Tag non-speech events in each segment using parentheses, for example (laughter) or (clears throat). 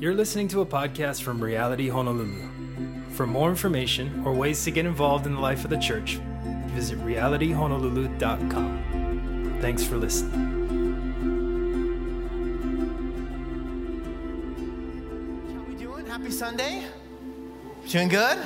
You're listening to a podcast from Reality Honolulu. For more information or ways to get involved in the life of the church, visit realityhonolulu.com. Thanks for listening. How we doing? Happy Sunday? Doing good?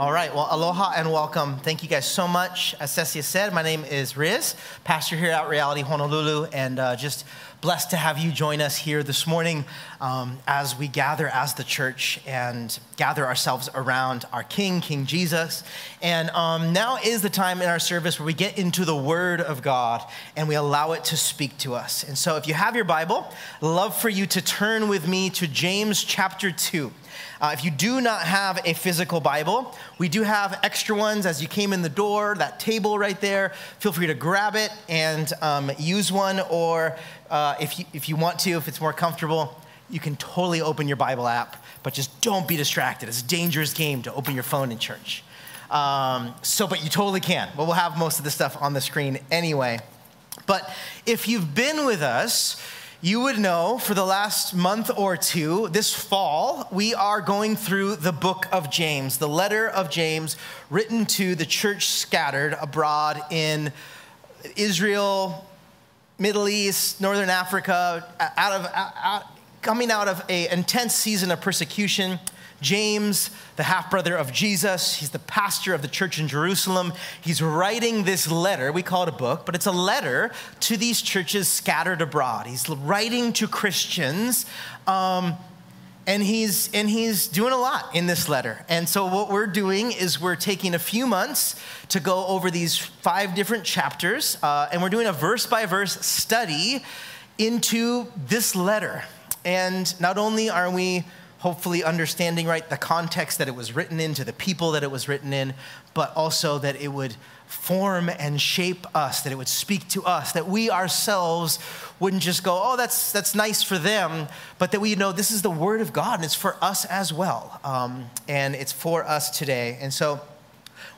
All right, well, aloha and welcome. Thank you guys so much. As Cecia said, my name is Riz, pastor here at Reality Honolulu, and uh, just blessed to have you join us here this morning um, as we gather as the church and gather ourselves around our King, King Jesus. And um, now is the time in our service where we get into the Word of God and we allow it to speak to us. And so if you have your Bible, love for you to turn with me to James chapter 2. Uh, if you do not have a physical Bible, we do have extra ones as you came in the door, that table right there. Feel free to grab it and um, use one, or uh, if, you, if you want to, if it's more comfortable, you can totally open your Bible app, but just don't be distracted. It's a dangerous game to open your phone in church. Um, so, but you totally can. But we'll have most of the stuff on the screen anyway. But if you've been with us, you would know for the last month or two, this fall, we are going through the book of James, the letter of James written to the church scattered abroad in Israel, Middle East, Northern Africa, out of, out, coming out of an intense season of persecution. James, the half brother of Jesus, he's the pastor of the church in Jerusalem. He's writing this letter. We call it a book, but it's a letter to these churches scattered abroad. He's writing to Christians. Um, and he's and he's doing a lot in this letter. And so what we're doing is we're taking a few months to go over these five different chapters uh, and we're doing a verse by verse study into this letter. And not only are we hopefully understanding right the context that it was written in to the people that it was written in but also that it would form and shape us that it would speak to us that we ourselves wouldn't just go oh that's that's nice for them but that we know this is the word of god and it's for us as well um, and it's for us today. And so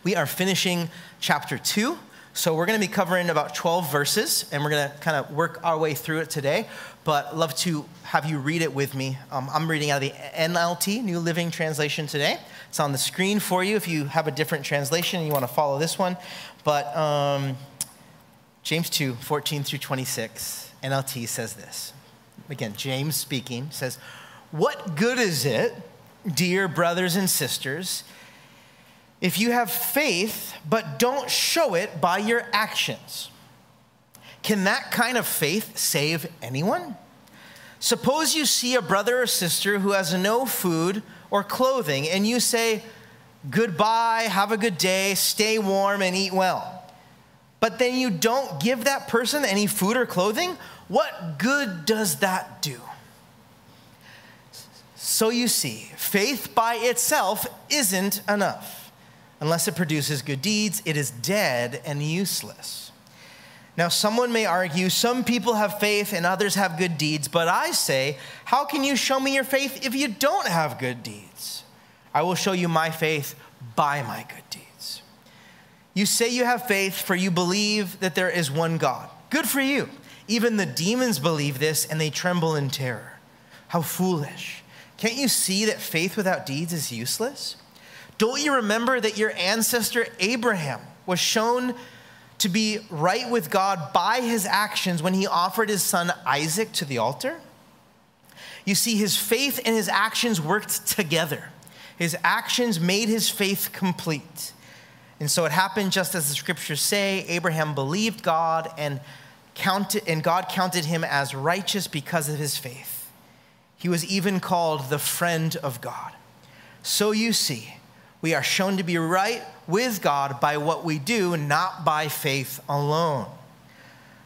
we are finishing chapter 2 so we're going to be covering about 12 verses and we're going to kind of work our way through it today but love to have you read it with me. Um, I'm reading out of the NLT, New Living Translation today. It's on the screen for you if you have a different translation and you want to follow this one. But um, James 2, 14 through 26, NLT says this. Again, James speaking says, What good is it, dear brothers and sisters, if you have faith but don't show it by your actions? Can that kind of faith save anyone? Suppose you see a brother or sister who has no food or clothing, and you say, Goodbye, have a good day, stay warm, and eat well. But then you don't give that person any food or clothing? What good does that do? So you see, faith by itself isn't enough. Unless it produces good deeds, it is dead and useless. Now, someone may argue some people have faith and others have good deeds, but I say, how can you show me your faith if you don't have good deeds? I will show you my faith by my good deeds. You say you have faith, for you believe that there is one God. Good for you. Even the demons believe this and they tremble in terror. How foolish. Can't you see that faith without deeds is useless? Don't you remember that your ancestor Abraham was shown to be right with God by his actions when he offered his son Isaac to the altar? You see, his faith and his actions worked together. His actions made his faith complete. And so it happened just as the scriptures say Abraham believed God and, counted, and God counted him as righteous because of his faith. He was even called the friend of God. So you see, we are shown to be right with God by what we do, not by faith alone.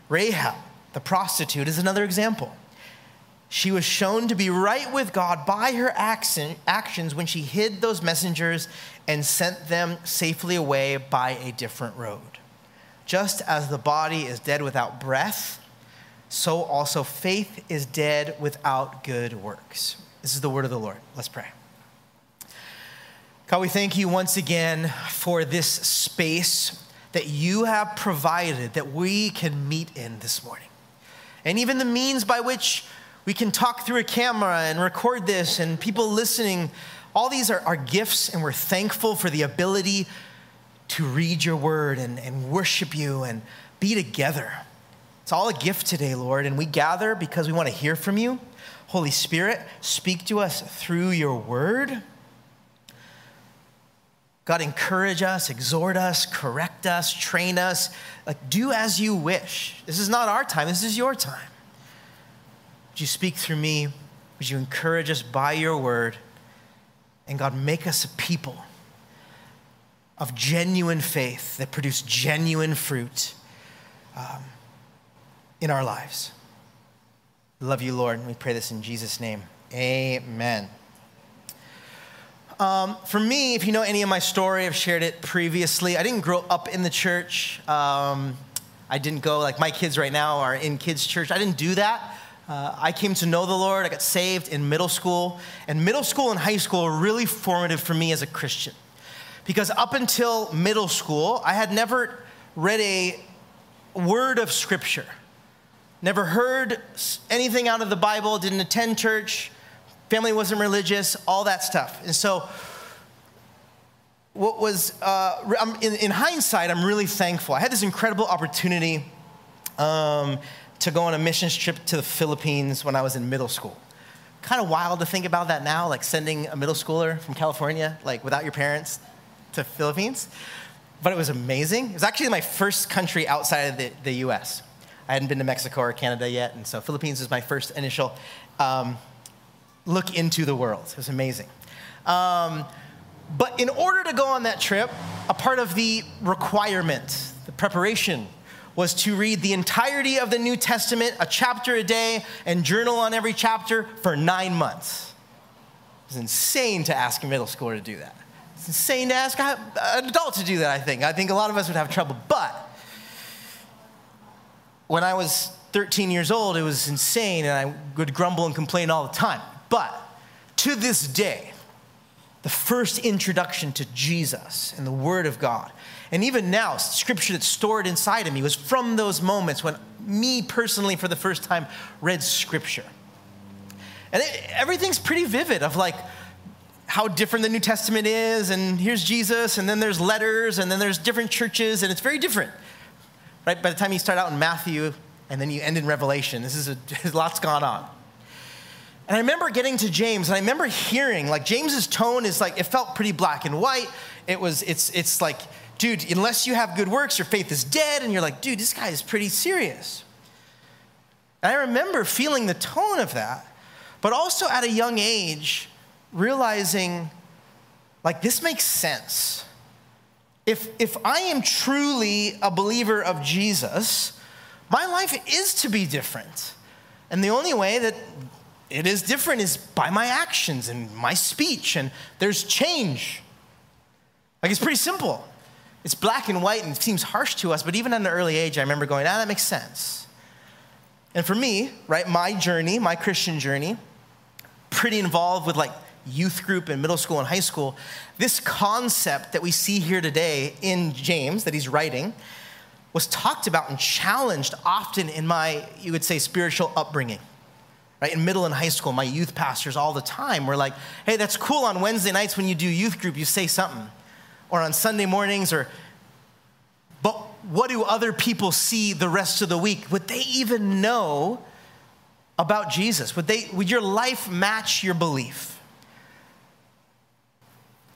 Rahab, the prostitute, is another example. She was shown to be right with God by her actions when she hid those messengers and sent them safely away by a different road. Just as the body is dead without breath, so also faith is dead without good works. This is the word of the Lord. Let's pray. God, we thank you once again for this space that you have provided that we can meet in this morning. And even the means by which We can talk through a camera and record this, and people listening. All these are, gifts, and we're thankful for the ability to read your word and, and worship you and be together. It's all a gift today, Lord, and we gather because we want to hear from you. Holy Spirit, speak to us through your word. God, encourage us, exhort us, correct us, train us. Like, do as you wish. This is not our time, this is your time. Would you speak through me? Would you encourage us by your word? And God, make us a people of genuine faith that produce genuine fruit um, in our lives. Love you, Lord. We pray this in Jesus' name. Amen. Um, for me, if you know any of my story, I've shared it previously. I didn't grow up in the church. Um, I didn't go, like my kids right now are in kids' church. I didn't do that. Uh, I came to know the Lord. I got saved in middle school. And middle school and high school were really formative for me as a Christian. Because up until middle school, I had never read a word of scripture, never heard anything out of the Bible, didn't attend church, family wasn't religious, all that stuff. And so, what was, uh, in, in, hindsight, I'm really thankful. I had this incredible opportunity um, to go on a missions trip to the Philippines when I was in middle school. Kind of wild to think about that now, like sending a middle schooler from California, like without your parents, to Philippines. But it was amazing. It was actually my first country outside of the, the US. I hadn't been to Mexico or Canada yet, and so Philippines was my first initial um, look into the world. It was amazing. Um, but in order to go on that trip, a part of the requirement, the preparation, was to read the entirety of the New Testament, a chapter a day, and journal on every chapter for nine months. It was insane to ask a middle schooler to do that. It's insane to ask an adult to do that, I think. I think a lot of us would have trouble. But when I was 13 years old, it was insane, and I would grumble and complain all the time. But to this day, the first introduction to Jesus and the Word of God, and even now, scripture that's stored inside of me was from those moments when me personally, for the first time, read scripture. And it, everything's pretty vivid of like how different the New Testament is, and here's Jesus, and then there's letters, and then there's different churches, and it's very different. Right? By the time you start out in Matthew and then you end in Revelation, this is a, (laughs) lots gone on. And I remember getting to James, and I remember hearing, like, James's tone is like, it felt pretty black and white. It was, it's, it's like, dude, unless you have good works, your faith is dead. And you're like, dude, this guy is pretty serious. And I remember feeling the tone of that, but also at a young age, realizing, like, this makes sense. If, if I am truly a believer of Jesus, my life is to be different. And the only way that it is different is by my actions and my speech, and there's change. Like it's pretty simple. It's black and white and it seems harsh to us, but even at an early age, I remember going, ah, that makes sense. And for me, right, my journey, my Christian journey, pretty involved with like youth group in middle school and high school, this concept that we see here today in James that he's writing was talked about and challenged often in my, you would say, spiritual upbringing right? In middle and high school, my youth pastors all the time were like, hey, that's cool on Wednesday nights when you do youth group, you say something. Or on Sunday mornings, or, but what do other people see the rest of the week? Would they even know about Jesus? Would, they, would your life match your belief?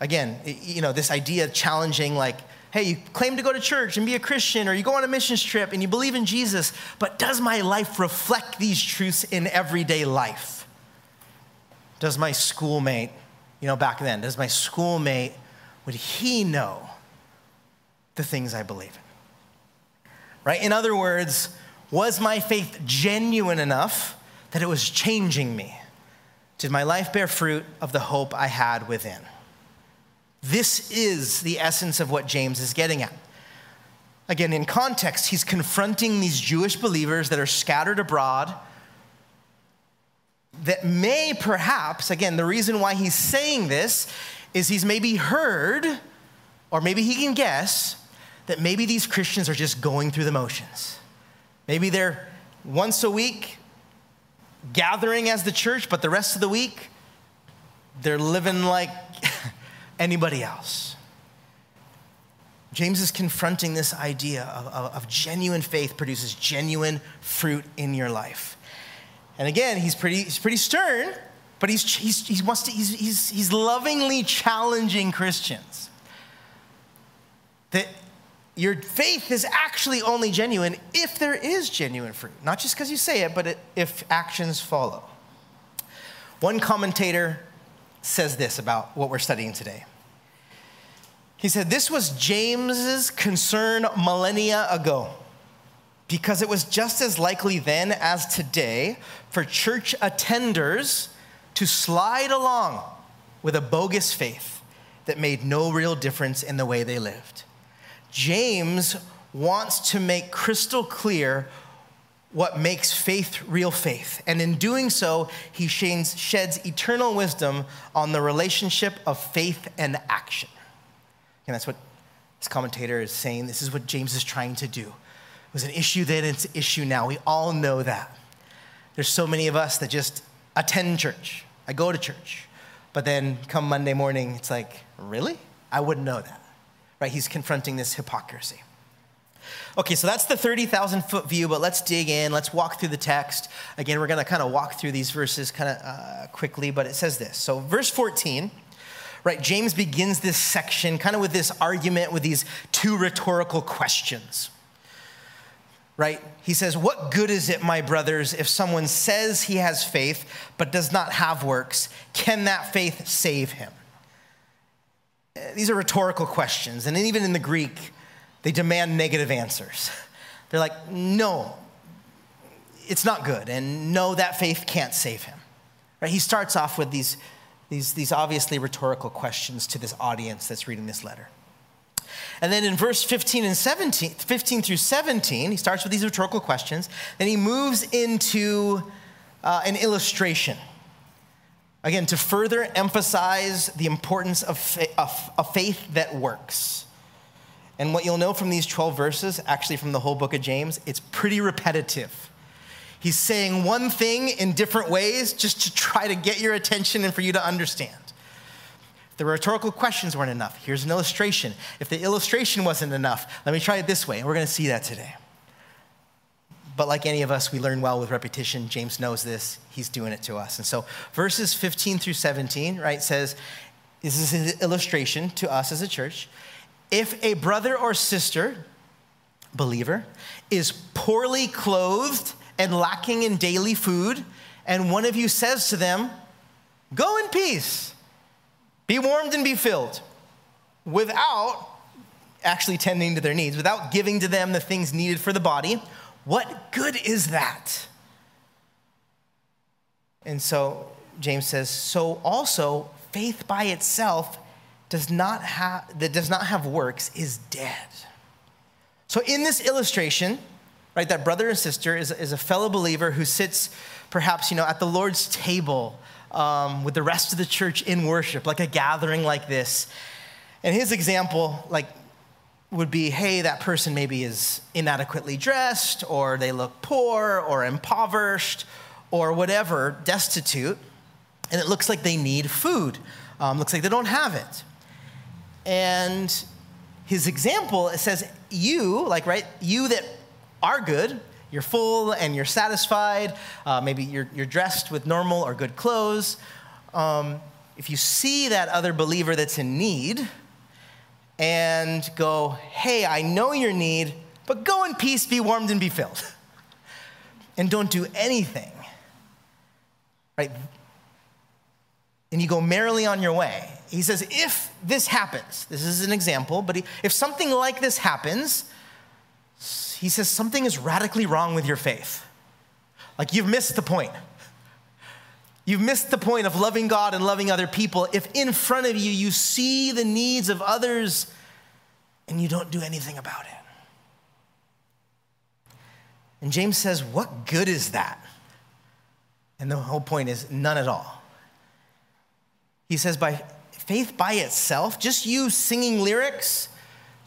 Again, you know, this idea of challenging, like, hey, you claim to go to church and be a Christian, or you go on a missions trip and you believe in Jesus, but does my life reflect these truths in everyday life? Does my schoolmate, you know, back then, does my schoolmate, would he know the things I believe in? Right? In other words, was my faith genuine enough that it was changing me? Did my life bear fruit of the hope I had within? This is the essence of what James is getting at. Again, in context, he's confronting these Jewish believers that are scattered abroad that may perhaps, again, the reason why he's saying this is he's maybe heard, or maybe he can guess, that maybe these Christians are just going through the motions. Maybe they're once a week gathering as the church, but the rest of the week, they're living like anybody else. James is confronting this idea of, of, of, genuine faith produces genuine fruit in your life. And again, he's pretty, he's pretty stern, but he's, he's, he wants to, he's, he's, he's lovingly challenging Christians. That your faith is actually only genuine if there is genuine fruit. Not just because you say it, but it, if actions follow. One commentator says this about what we're studying today. He said, This was James's concern millennia ago, because it was just as likely then as today for church attenders to slide along with a bogus faith that made no real difference in the way they lived. James wants to make crystal clear what makes faith real faith. And in doing so, he sheds, eternal wisdom on the relationship of faith and action. And that's what this commentator is saying. This is what James is trying to do. It was an issue then, it's an issue now. We all know that. There's so many of us that just attend church. I go to church. But then come Monday morning, it's like, really? I wouldn't know that right? He's confronting this hypocrisy. Okay, so that's the 30,000 foot view, but let's dig in. Let's walk through the text. Again, we're going to kind of walk through these verses kind of uh, quickly, but it says this. So, verse 14, right? James begins this section kind of with this argument with these two rhetorical questions, right? He says, What good is it, my brothers, if someone says he has faith but does not have works? Can that faith save him? Eh, these are rhetorical questions. And even in the Greek, they demand negative answers. (laughs) They're like, no, it's not good. And no, that faith can't save him. Right? He starts off with these, these, these obviously rhetorical questions to this audience that's reading this letter. And then in verse 15 and 17, 15 through 17, he starts with these rhetorical questions. Then he moves into uh, an illustration. Again, to further emphasize the importance of, fa- faith that works. And what you'll know from these 12 verses, actually from the whole book of James, it's pretty repetitive. He's saying one thing in different ways just to try to get your attention and for you to understand. The rhetorical questions weren't enough, here's an illustration. If the illustration wasn't enough, let me try it this way, and we're going to see that today. But like any of us, we learn well with repetition. James knows this. He's doing it to us. And so verses 15 through 17, right, says, this is an illustration to us as a church. If a brother or sister, believer, is poorly clothed and lacking in daily food, and one of you says to them, Go in peace, be warmed and be filled, without actually tending to their needs, without giving to them the things needed for the body, what good is that? And so James says, so also faith by itself does not have that does not have works is dead. So in this illustration, right, that brother and sister is, is a fellow believer who sits perhaps, you know, at the Lord's table um, with the rest of the church in worship, like a gathering like this. And his example, like would be hey, that person maybe is inadequately dressed, or they look poor, or impoverished, or whatever, destitute, and it looks like they need food. Um, looks like they don't have it. And his example, it says, you, like, right, you that are good, you're full and you're satisfied, uh, maybe you're, you're dressed with normal or good clothes. Um, if you see that other believer that's in need, and go, hey, I know your need, but go in peace, be warmed, and be filled. (laughs) and don't do anything. Right? And you go merrily on your way. He says, if this happens, this is an example, but if something like this happens, he says something is radically wrong with your faith. Like you've missed the point. You've missed the point of loving God and loving other people if in front of you you see the needs of others and you don't do anything about it. And James says, What good is that? And the whole point is none at all. He says, By faith by itself, just you singing lyrics,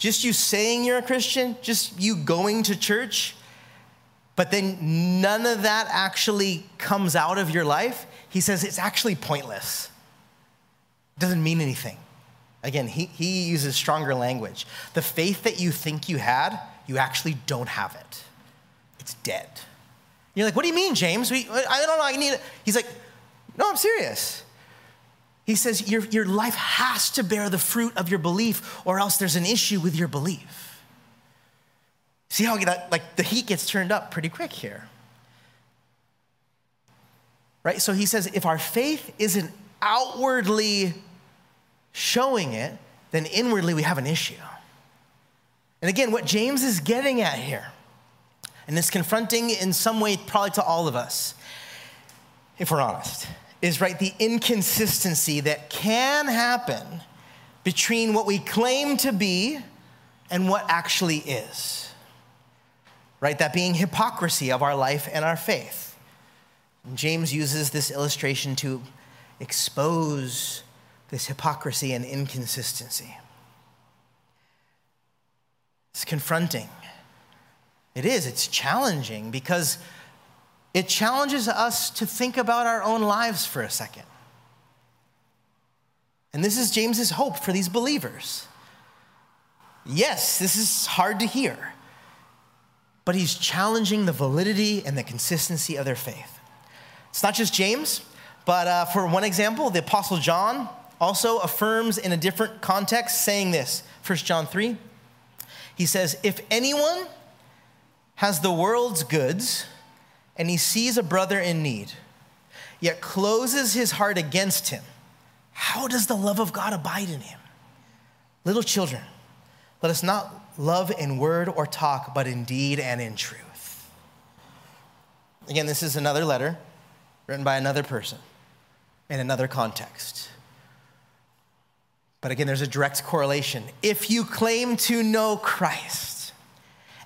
just you saying you're a Christian, just you going to church, but then none of that actually comes out of your life, he says it's actually pointless. It doesn't mean anything. Again, he, he uses stronger language. The faith that you think you had, you actually don't have it. It's dead. You're like, what do you mean, James? We, I don't know, I need it. He's like, no, I'm serious. He says, your, your life has to bear the fruit of your belief, or else there's an issue with your belief. See how that, like the heat gets turned up pretty quick here. Right? So he says, if our faith isn't outwardly showing it, then inwardly we have an issue. And again, what James is getting at here, and it's confronting in some way probably to all of us, if we're honest, is right the inconsistency that can happen between what we claim to be and what actually is. Right? That being hypocrisy of our life and our faith. And James uses this illustration to expose this hypocrisy and inconsistency. It's confronting. It is, it's challenging because it challenges us to think about our own lives for a second. And this is James's hope for these believers. Yes, this is hard to hear, but he's challenging the validity and the consistency of their faith. It's not just James, but uh, for one example, the Apostle John also affirms in a different context, saying this 1 John 3. He says, If anyone has the world's goods and he sees a brother in need, yet closes his heart against him, how does the love of God abide in him? Little children, let us not love in word or talk, but in deed and in truth. Again, this is another letter written by another person in another context. But again, there's a direct correlation. If you claim to know Christ,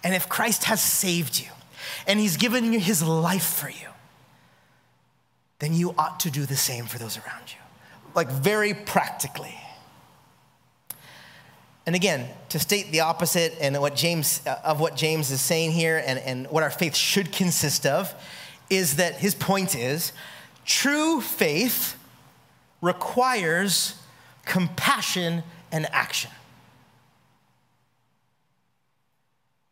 and if Christ has saved you, and he's given you his life for you, then you ought to do the same for those around you. Like, very practically. And again, to state the opposite and what James, uh, of what James is saying here and, and what our faith should consist of, is that his point is true faith requires compassion, and action.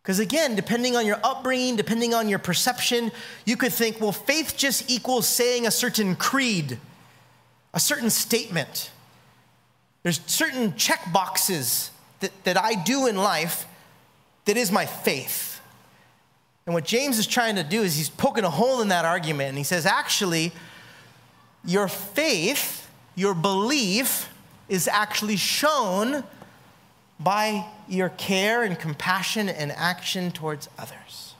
Because again, depending on your upbringing, depending on your perception, you could think, well, faith just equals saying a certain creed, a certain statement. There's certain check boxes that, that I do in life that is my faith. And what James is trying to do is he's poking a hole in that argument, and he says, actually, your faith, your belief, is actually shown by your care and compassion and action towards others.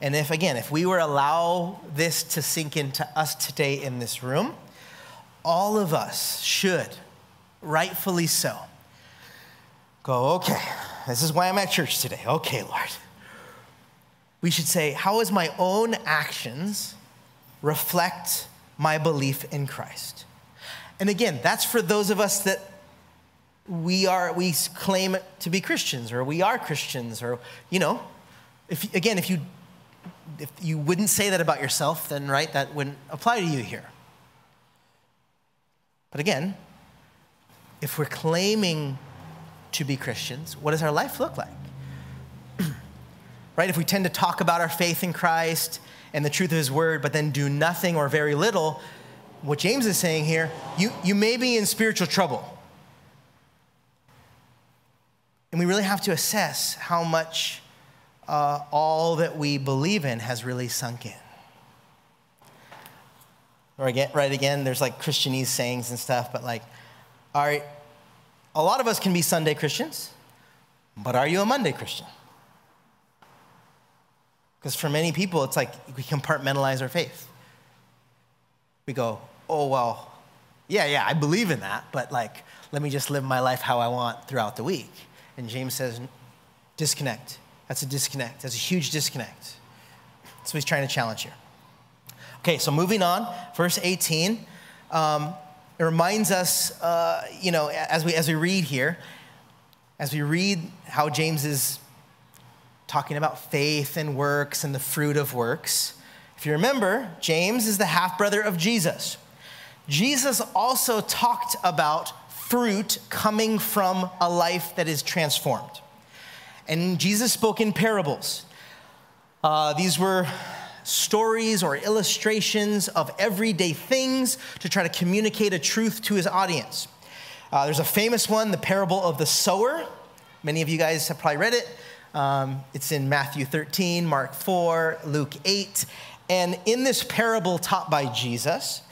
And if, again, if we were allow this to sink into us today in this room, all of us should, rightfully so, go, okay, this is why I'm at church today. Okay, Lord. We should say, how does my own actions reflect my belief in Christ? And again, that's for those of us that we are we claim to be Christians or we are Christians or you know, if again if you if you wouldn't say that about yourself, then right, that wouldn't apply to you here. But again, if we're claiming to be Christians, what does our life look like? (clears throat) right? If we tend to talk about our faith in Christ and the truth of his word, but then do nothing or very little, what James is saying here, you, you may be in spiritual trouble. And we really have to assess how much uh, all that we believe in has really sunk in. Or again, right again, there's like Christianese sayings and stuff, but like, are, a lot of us can be Sunday Christians, but are you a Monday Christian? Because for many people, it's like we compartmentalize our faith we go, oh, well, yeah, yeah, I believe in that, but like, let me just live my life how I want throughout the week. And James says, disconnect. That's a disconnect. That's a huge disconnect. That's what he's trying to challenge here. Okay, so moving on, verse 18. Um, it reminds us, uh, you know, as we, as we read here, as we read how James is talking about faith and works and the fruit of works. If you remember, James is the half brother of Jesus. Jesus also talked about fruit coming from a life that is transformed. And Jesus spoke in parables. Uh, these were stories or illustrations of everyday things to try to communicate a truth to his audience. Uh, there's a famous one, the parable of the sower. Many of you guys have probably read it. Um, it's in Matthew 13, Mark 4, Luke 8. And in this parable taught by Jesus,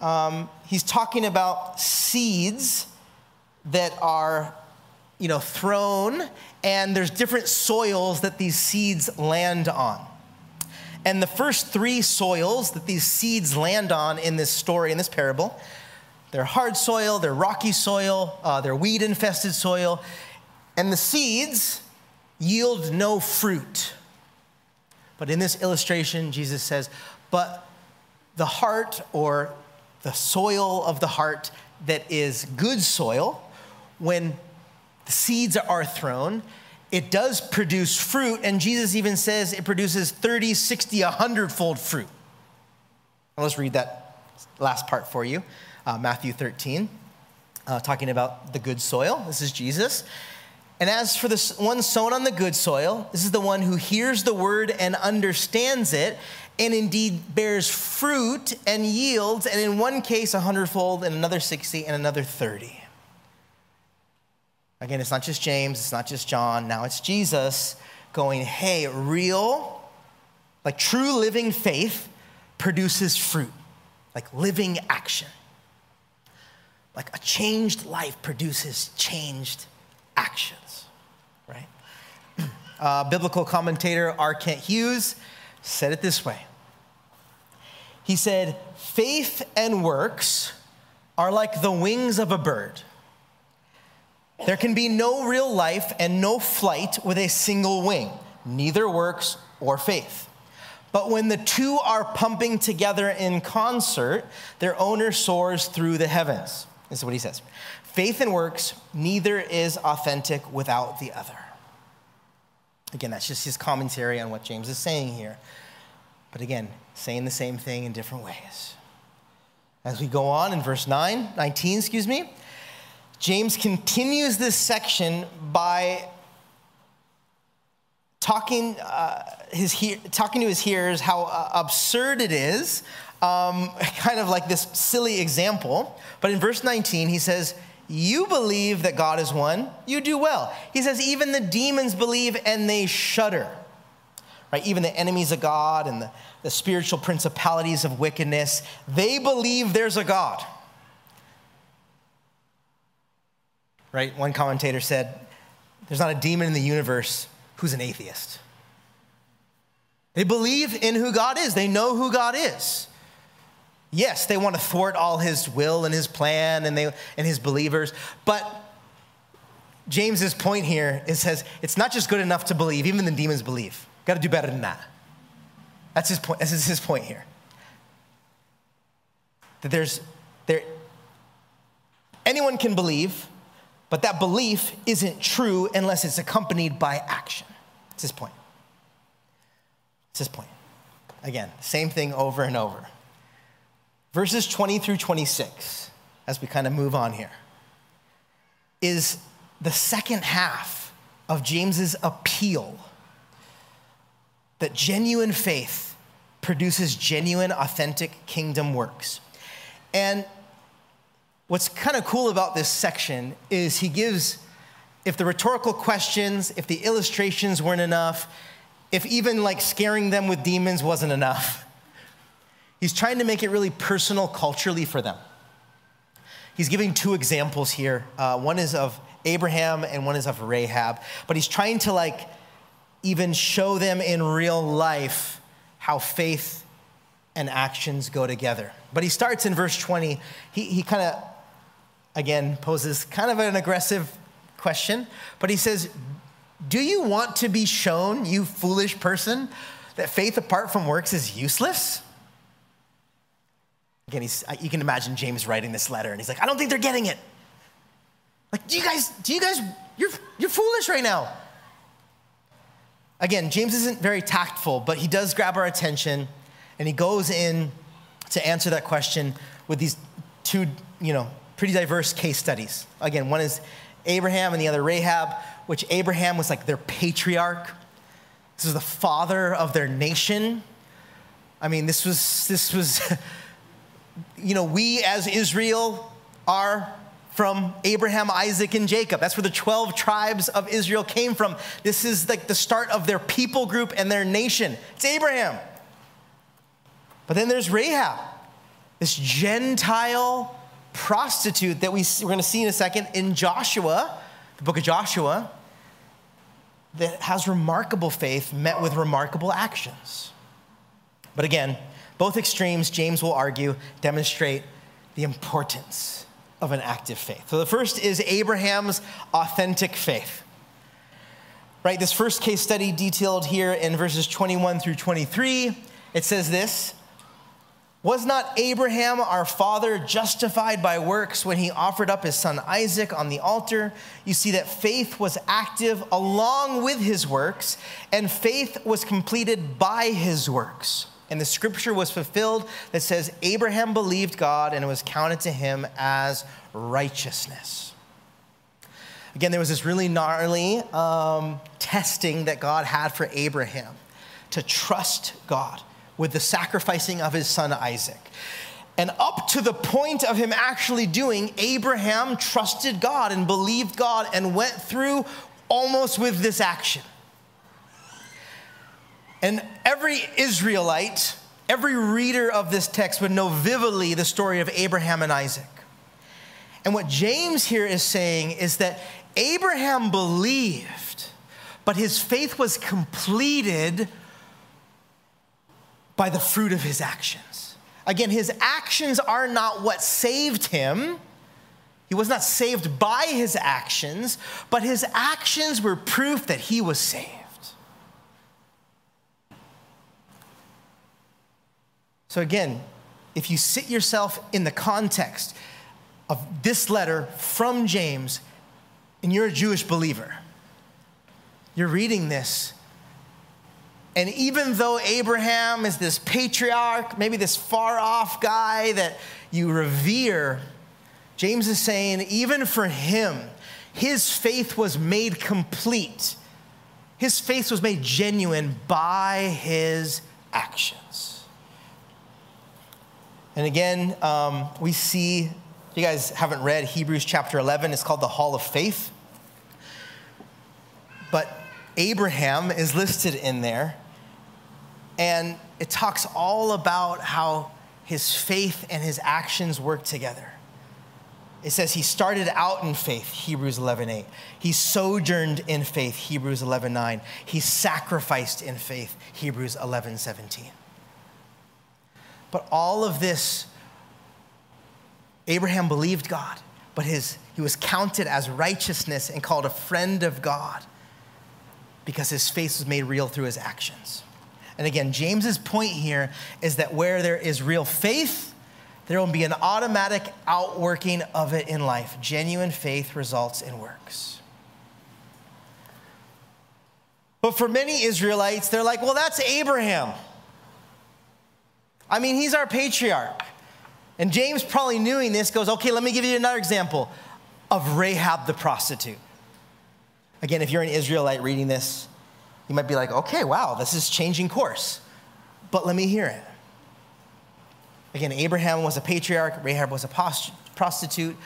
um, he's talking about seeds that are you know thrown and there's different soils that these seeds land on. And the first three soils that these seeds land on in this story in this parable they're hard soil they're rocky soil uh, they're weed infested soil and the seeds yield no fruit. But in this illustration jesus says but the heart or the soil of the heart that is good soil, when the seeds are thrown, it does produce fruit. And Jesus even says it produces 30, 60, 100 fold fruit. Well, let's read that last part for you uh, Matthew 13, uh, talking about the good soil. This is Jesus. And as for the one sown on the good soil, this is the one who hears the word and understands it and indeed bears fruit and yields, and in one case, a hundredfold, and another 60, and another 30. Again, it's not just James, it's not just John, now it's Jesus going, hey, real, like true living faith produces fruit, like living action. Like a changed life produces changed actions, right? (clears throat) Uh, biblical commentator R. Kent Hughes said it this way he said, Faith and works are like the wings of a bird. There can be no real life and no flight with a single wing, neither works or faith. But when the two are pumping together in concert, their owner soars through the heavens. This is what he says. Faith and works, neither is authentic without the other. Again, that's just his commentary on what James is saying here. But again, saying the same thing in different ways. As we go on in verse 9, 19, excuse me, James continues this section by talking, uh, his he- talking to his hearers how uh, absurd it is, um, (laughs) kind of like this silly example. But in verse 19, he says, You believe that God is one, you do well. He says, Even the demons believe and they shudder right? Even the enemies of God and the, the spiritual principalities of wickedness, they believe there's a God. Right? One commentator said, There's not a demon in the universe who's an atheist. They believe in who God is, they know who God is. Yes, they want to thwart all his will and his plan and, they, and his believers, but James's point here is says it's not just good enough to believe, even the demons believe. Got to do better than that. That's his point. This is his point here. That there's there anyone can believe, but that belief isn't true unless it's accompanied by action. It's his point. It's his point. Again, same thing over and over. Verses 20 through 26, as we kind of move on here, is the second half of James's appeal that genuine faith produces genuine, authentic kingdom works. And what's kind of cool about this section is he gives, if the rhetorical questions, if the illustrations weren't enough, if even like scaring them with demons wasn't enough, he's trying to make it really personal culturally for them. He's giving two examples here. Uh, one is of Abraham and one is of Rahab, but he's trying to like even show them in real life how faith and actions go together. But he starts in verse 20. He, he kind of, again, poses kind of an aggressive question, but he says, Do you want to be shown, you foolish person, that faith apart from works is useless? Again, he's, you can imagine James writing this letter, and he's like, I don't think they're getting it. Like, do you guys, do you guys, you're, you're foolish right now. Again, James isn't very tactful, but he does grab our attention and he goes in to answer that question with these two, you know, pretty diverse case studies. Again, one is Abraham and the other Rahab, which Abraham was like their patriarch. This was the father of their nation. I mean, this was, this was, (laughs) you know, we as Israel are from Abraham, Isaac, and Jacob. That's where the 12 tribes of Israel came from. This is like the start of their people group and their nation. It's Abraham. But then there's Rahab, this Gentile prostitute that we, we're going to see in a second in Joshua, the book of Joshua, that has remarkable faith met with remarkable actions. But again, both extremes, James will argue, demonstrate the importance of an active faith. So the first is Abraham's authentic faith. Right, this first case study detailed here in verses 21 through 23, it says this Was not Abraham our father justified by works when he offered up his son Isaac on the altar? You see that faith was active along with his works, and faith was completed by his works. And the scripture was fulfilled that says, Abraham believed God and it was counted to him as righteousness. Again, there was this really gnarly um, testing that God had for Abraham to trust God with the sacrificing of his son Isaac. And up to the point of him actually doing, Abraham trusted God and believed God and went through almost with this action. And every Israelite, every reader of this text would know vividly the story of Abraham and Isaac. And what James here is saying is that Abraham believed, but his faith was completed by the fruit of his actions. Again, his actions are not what saved him. He was not saved by his actions, but his actions were proof that he was saved. So, again, if you sit yourself in the context of this letter from James and you're a Jewish believer, you're reading this. And even though Abraham is this patriarch, maybe this far off guy that you revere, James is saying, even for him, his faith was made complete. His faith was made genuine by his actions. And again, um, we see, you guys haven't read Hebrews chapter 11, it's called the Hall of Faith. But Abraham is listed in there, and it talks all about how his faith and his actions work together. It says he started out in faith, Hebrews 11:8. He sojourned in faith, Hebrews 11:9. He sacrificed in faith, Hebrews 11:17. But all of this, Abraham believed God, but his, he was counted as righteousness and called a friend of God because his faith was made real through his actions. And again, James's point here is that where there is real faith, there will be an automatic outworking of it in life. Genuine faith results in works. But for many Israelites, they're like, well, that's Abraham. I mean, he's our patriarch. And James, probably knowing this, goes, okay, let me give you another example of Rahab the prostitute. Again, if you're an Israelite reading this, you might be like, okay, wow, this is changing course. But let me hear it. Again, Abraham was a patriarch, Rahab was a prostitute.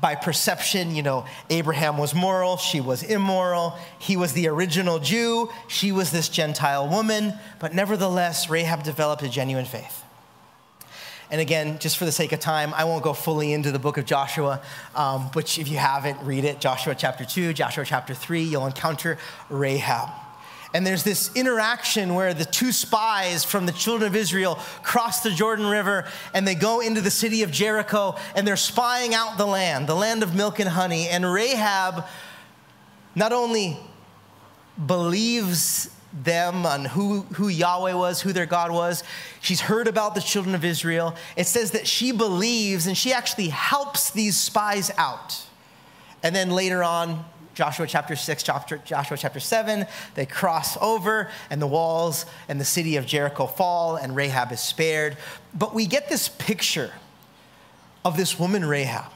By perception, you know, Abraham was moral, she was immoral. He was the original Jew, she was this Gentile woman. But nevertheless, Rahab developed a genuine faith. And again, just for the sake of time, I won't go fully into the book of Joshua, um, which if you haven't, read it. Joshua chapter 2, Joshua chapter 3, you'll encounter Rahab. And there's this interaction where the two spies from the children of Israel cross the Jordan River and they go into the city of Jericho and they're spying out the land, the land of milk and honey. And Rahab not only believes them on who, who Yahweh was, who their God was. She's heard about the children of Israel. It says that she believes and she actually helps these spies out. And then later on, Joshua chapter 6, chapter, Joshua chapter 7. They cross over, and the walls and the city of Jericho fall, and Rahab is spared. But we get this picture of this woman, Rahab,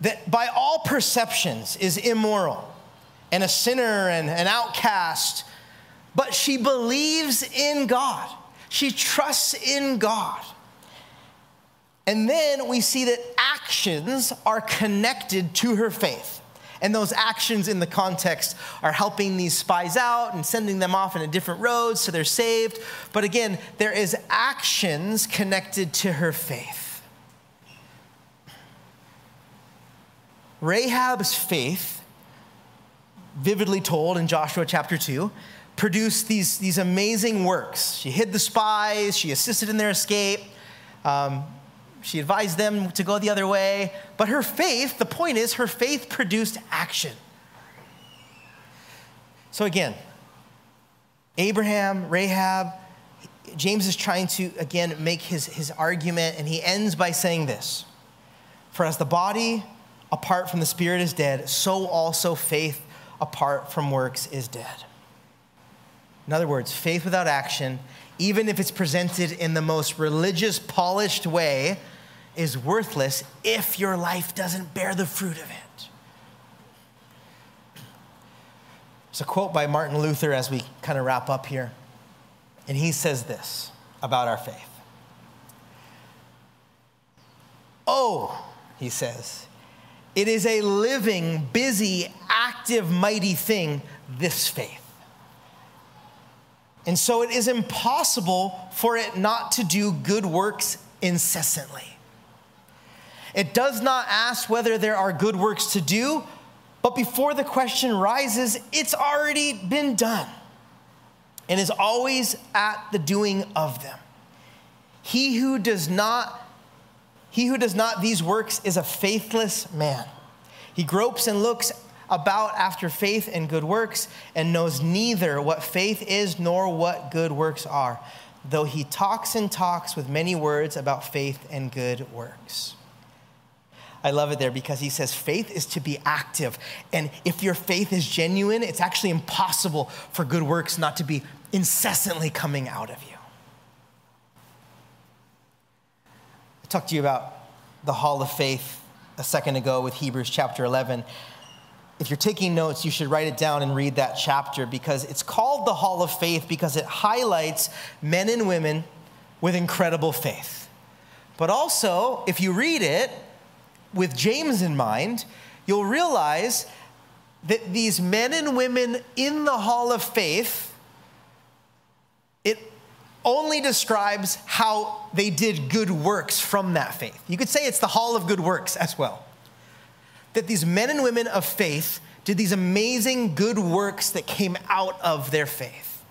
that by all perceptions is immoral and a sinner and an outcast, but she believes in God. She trusts in God. And then we see that actions are connected to her faith. And those actions in the context are helping these spies out and sending them off in a different road so they're saved. But again, there is actions connected to her faith. Rahab's faith, vividly told in Joshua chapter 2, produced these, these amazing works. She hid the spies, she assisted in their escape. Um, she advised them to go the other way. But her faith, the point is, her faith produced action. So again, Abraham, Rahab, James is trying to, again, make his, his argument, and he ends by saying this For as the body apart from the spirit is dead, so also faith apart from works is dead. In other words, faith without action, even if it's presented in the most religious, polished way, is worthless if your life doesn't bear the fruit of it. There's a quote by Martin Luther as we kind of wrap up here, and he says this about our faith. Oh, he says, it is a living, busy, active, mighty thing, this faith. And so it is impossible for it not to do good works incessantly. It does not ask whether there are good works to do, but before the question rises, it's already been done and is always at the doing of them. He who does not he who does not these works is a faithless man. He gropes and looks about after faith and good works and knows neither what faith is nor what good works are, though he talks and talks with many words about faith and good works. I love it there because he says faith is to be active. And if your faith is genuine, it's actually impossible for good works not to be incessantly coming out of you. I talked to you about the hall of faith a second ago with Hebrews chapter 11. If you're taking notes, you should write it down and read that chapter because it's called the hall of faith because it highlights men and women with incredible faith. But also, if you read it, with James in mind, you'll realize that these men and women in the hall of faith, it only describes how they did good works from that faith. You could say it's the hall of good works as well. That these men and women of faith did these amazing good works that came out of their faith.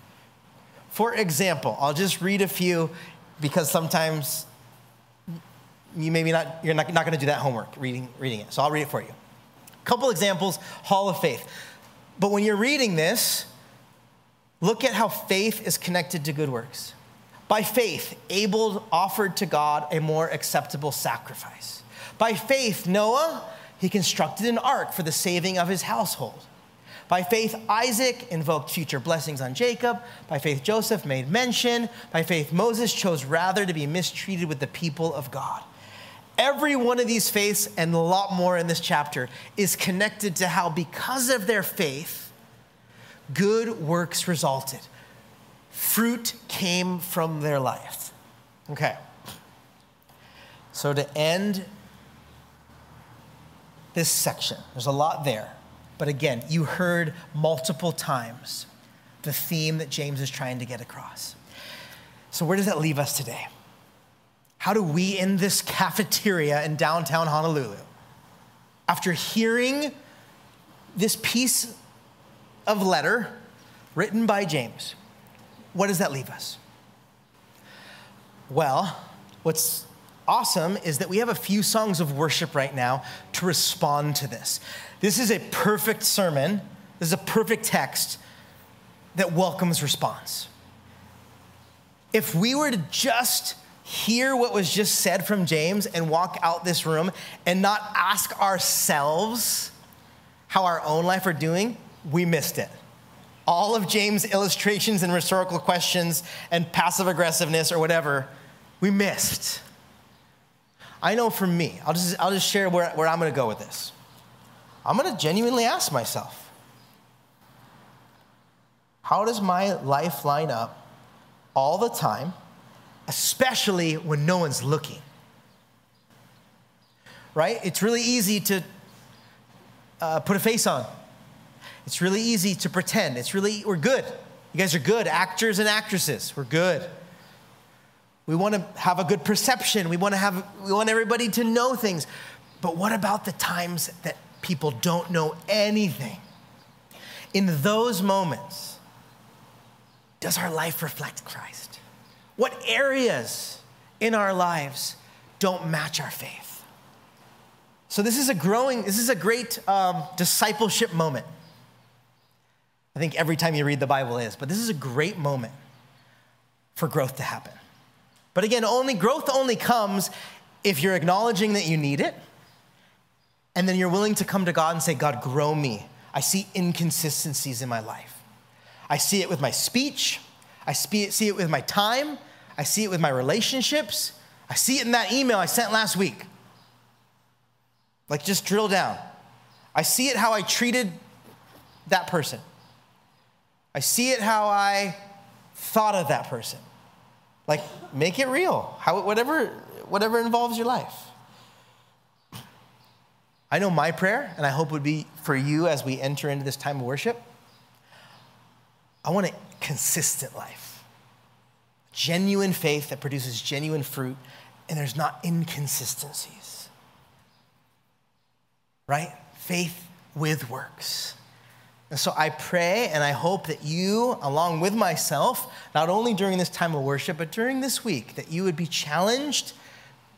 For example, I'll just read a few because sometimes you maybe not, you're not, not going to do that homework reading, reading it. So I'll read it for you. A couple examples, Hall of Faith. But when you're reading this, look at how faith is connected to good works. By faith, Abel offered to God a more acceptable sacrifice. By faith, Noah, he constructed an ark for the saving of his household. By faith, Isaac invoked future blessings on Jacob. By faith, Joseph made mention. By faith, Moses chose rather to be mistreated with the people of God. Every one of these faiths, and a lot more in this chapter, is connected to how, because of their faith, good works resulted. Fruit came from their life. Okay. So, to end this section, there's a lot there. But again, you heard multiple times the theme that James is trying to get across. So, where does that leave us today? How do we in this cafeteria in downtown Honolulu, after hearing this piece of letter written by James, what does that leave us? Well, what's awesome is that we have a few songs of worship right now to respond to this. This is a perfect sermon, this is a perfect text that welcomes response. If we were to just hear what was just said from James and walk out this room and not ask ourselves, how our own life are doing, we missed it. All of James' illustrations and rhetorical questions and passive aggressiveness or whatever, we missed. I know for me, I'll just, I'll just share where, where I'm gonna go with this. I'm gonna genuinely ask myself how does my life line up all the time, especially when no one's looking? Right? It's really easy to uh, put a face on. It's really easy to pretend. It's really, we're good. You guys are good, actors and actresses. We're good. We want to have a good perception. We want to have, we want everybody to know things. But what about the times that people don't know anything? In those moments, does our life reflect Christ? What areas in our lives don't match our faith? So this is a growing, this is a great um, discipleship moment. I think every time you read the Bible is, but this is a great moment for growth to happen. But again, only growth only comes if you're acknowledging that you need it, and then you're willing to come to God and say, God, grow me. I see inconsistencies in my life. I see it with my speech. I see it with my time. I see it with my relationships. I see it in that email I sent last week. Like, just drill down. I see it how I treated that person. I see it how I thought of that person. Like, make it real. How, whatever, whatever involves your life. I know my prayer, and I hope it would be for you as we enter into this time of worship. I want a consistent life, genuine faith that produces genuine fruit, and there's not inconsistencies right? Faith with works. And so I pray and I hope that you, along with myself, not only during this time of worship, but during this week, that you would be challenged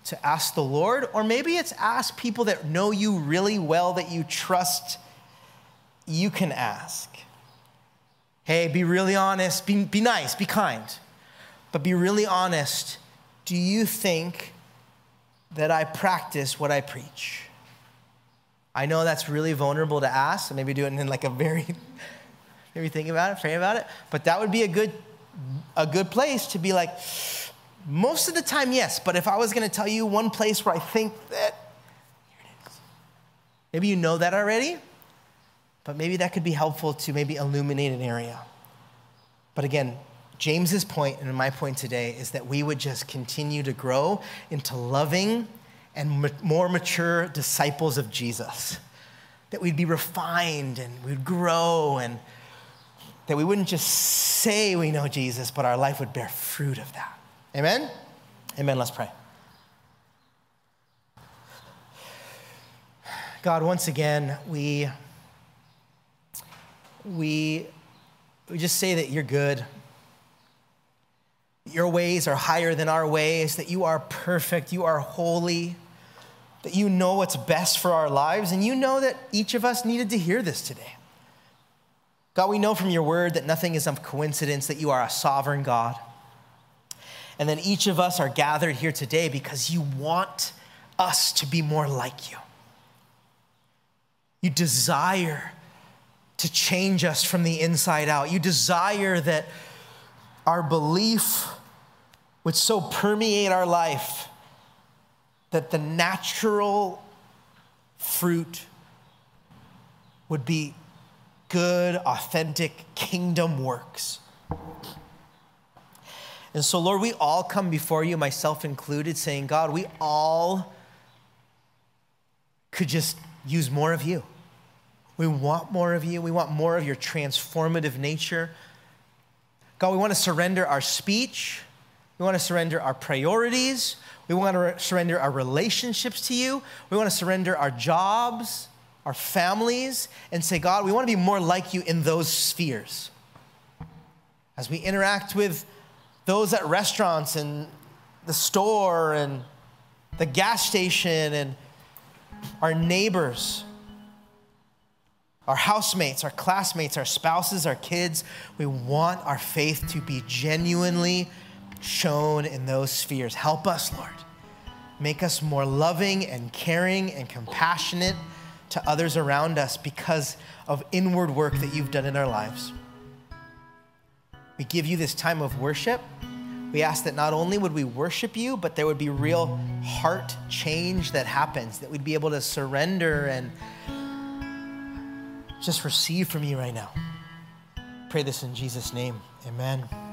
to ask the Lord, or maybe it's ask people that know you really well, that you trust, you can ask. Hey, be really honest, be, be nice, be kind, but be really honest. Do you think that I practice what I preach? I know that's really vulnerable to ask, so maybe do it in like a very, (laughs) maybe think about it, pray about it. But that would be a good, a good place to be like, most of the time, yes. But if I was going to tell you one place where I think that, here it is. Maybe you know that already, but maybe that could be helpful to maybe illuminate an area. But again, James's point and my point today is that we would just continue to grow into loving and more mature disciples of Jesus. That we'd be refined and we'd grow and that we wouldn't just say we know Jesus, but our life would bear fruit of that. Amen? Amen. Let's pray. God, once again, we, we, we just say that you're good. Your ways are higher than our ways, that you are perfect, you are holy that you know what's best for our lives, and you know that each of us needed to hear this today. God, we know from your word that nothing is of coincidence, that you are a sovereign God. And that each of us are gathered here today because you want us to be more like you. You desire to change us from the inside out. You desire that our belief would so permeate our life that the natural fruit would be good, authentic kingdom works. And so, Lord, we all come before you, myself included, saying, God, we all could just use more of you. We want more of you. We want more of your transformative nature. God, we want to surrender our speech. We want to surrender our priorities. We want to surrender our relationships to you. We want to surrender our jobs, our families, and say, God, we want to be more like you in those spheres. As we interact with those at restaurants and the store and the gas station and our neighbors, our housemates, our classmates, our spouses, our kids, we want our faith to be genuinely shown in those spheres. Help us, Lord. Make us more loving and caring and compassionate to others around us because of inward work that you've done in our lives. We give you this time of worship. We ask that not only would we worship you, but there would be real heart change that happens, that we'd be able to surrender and just receive from you right now. Pray this in Jesus' name. Amen.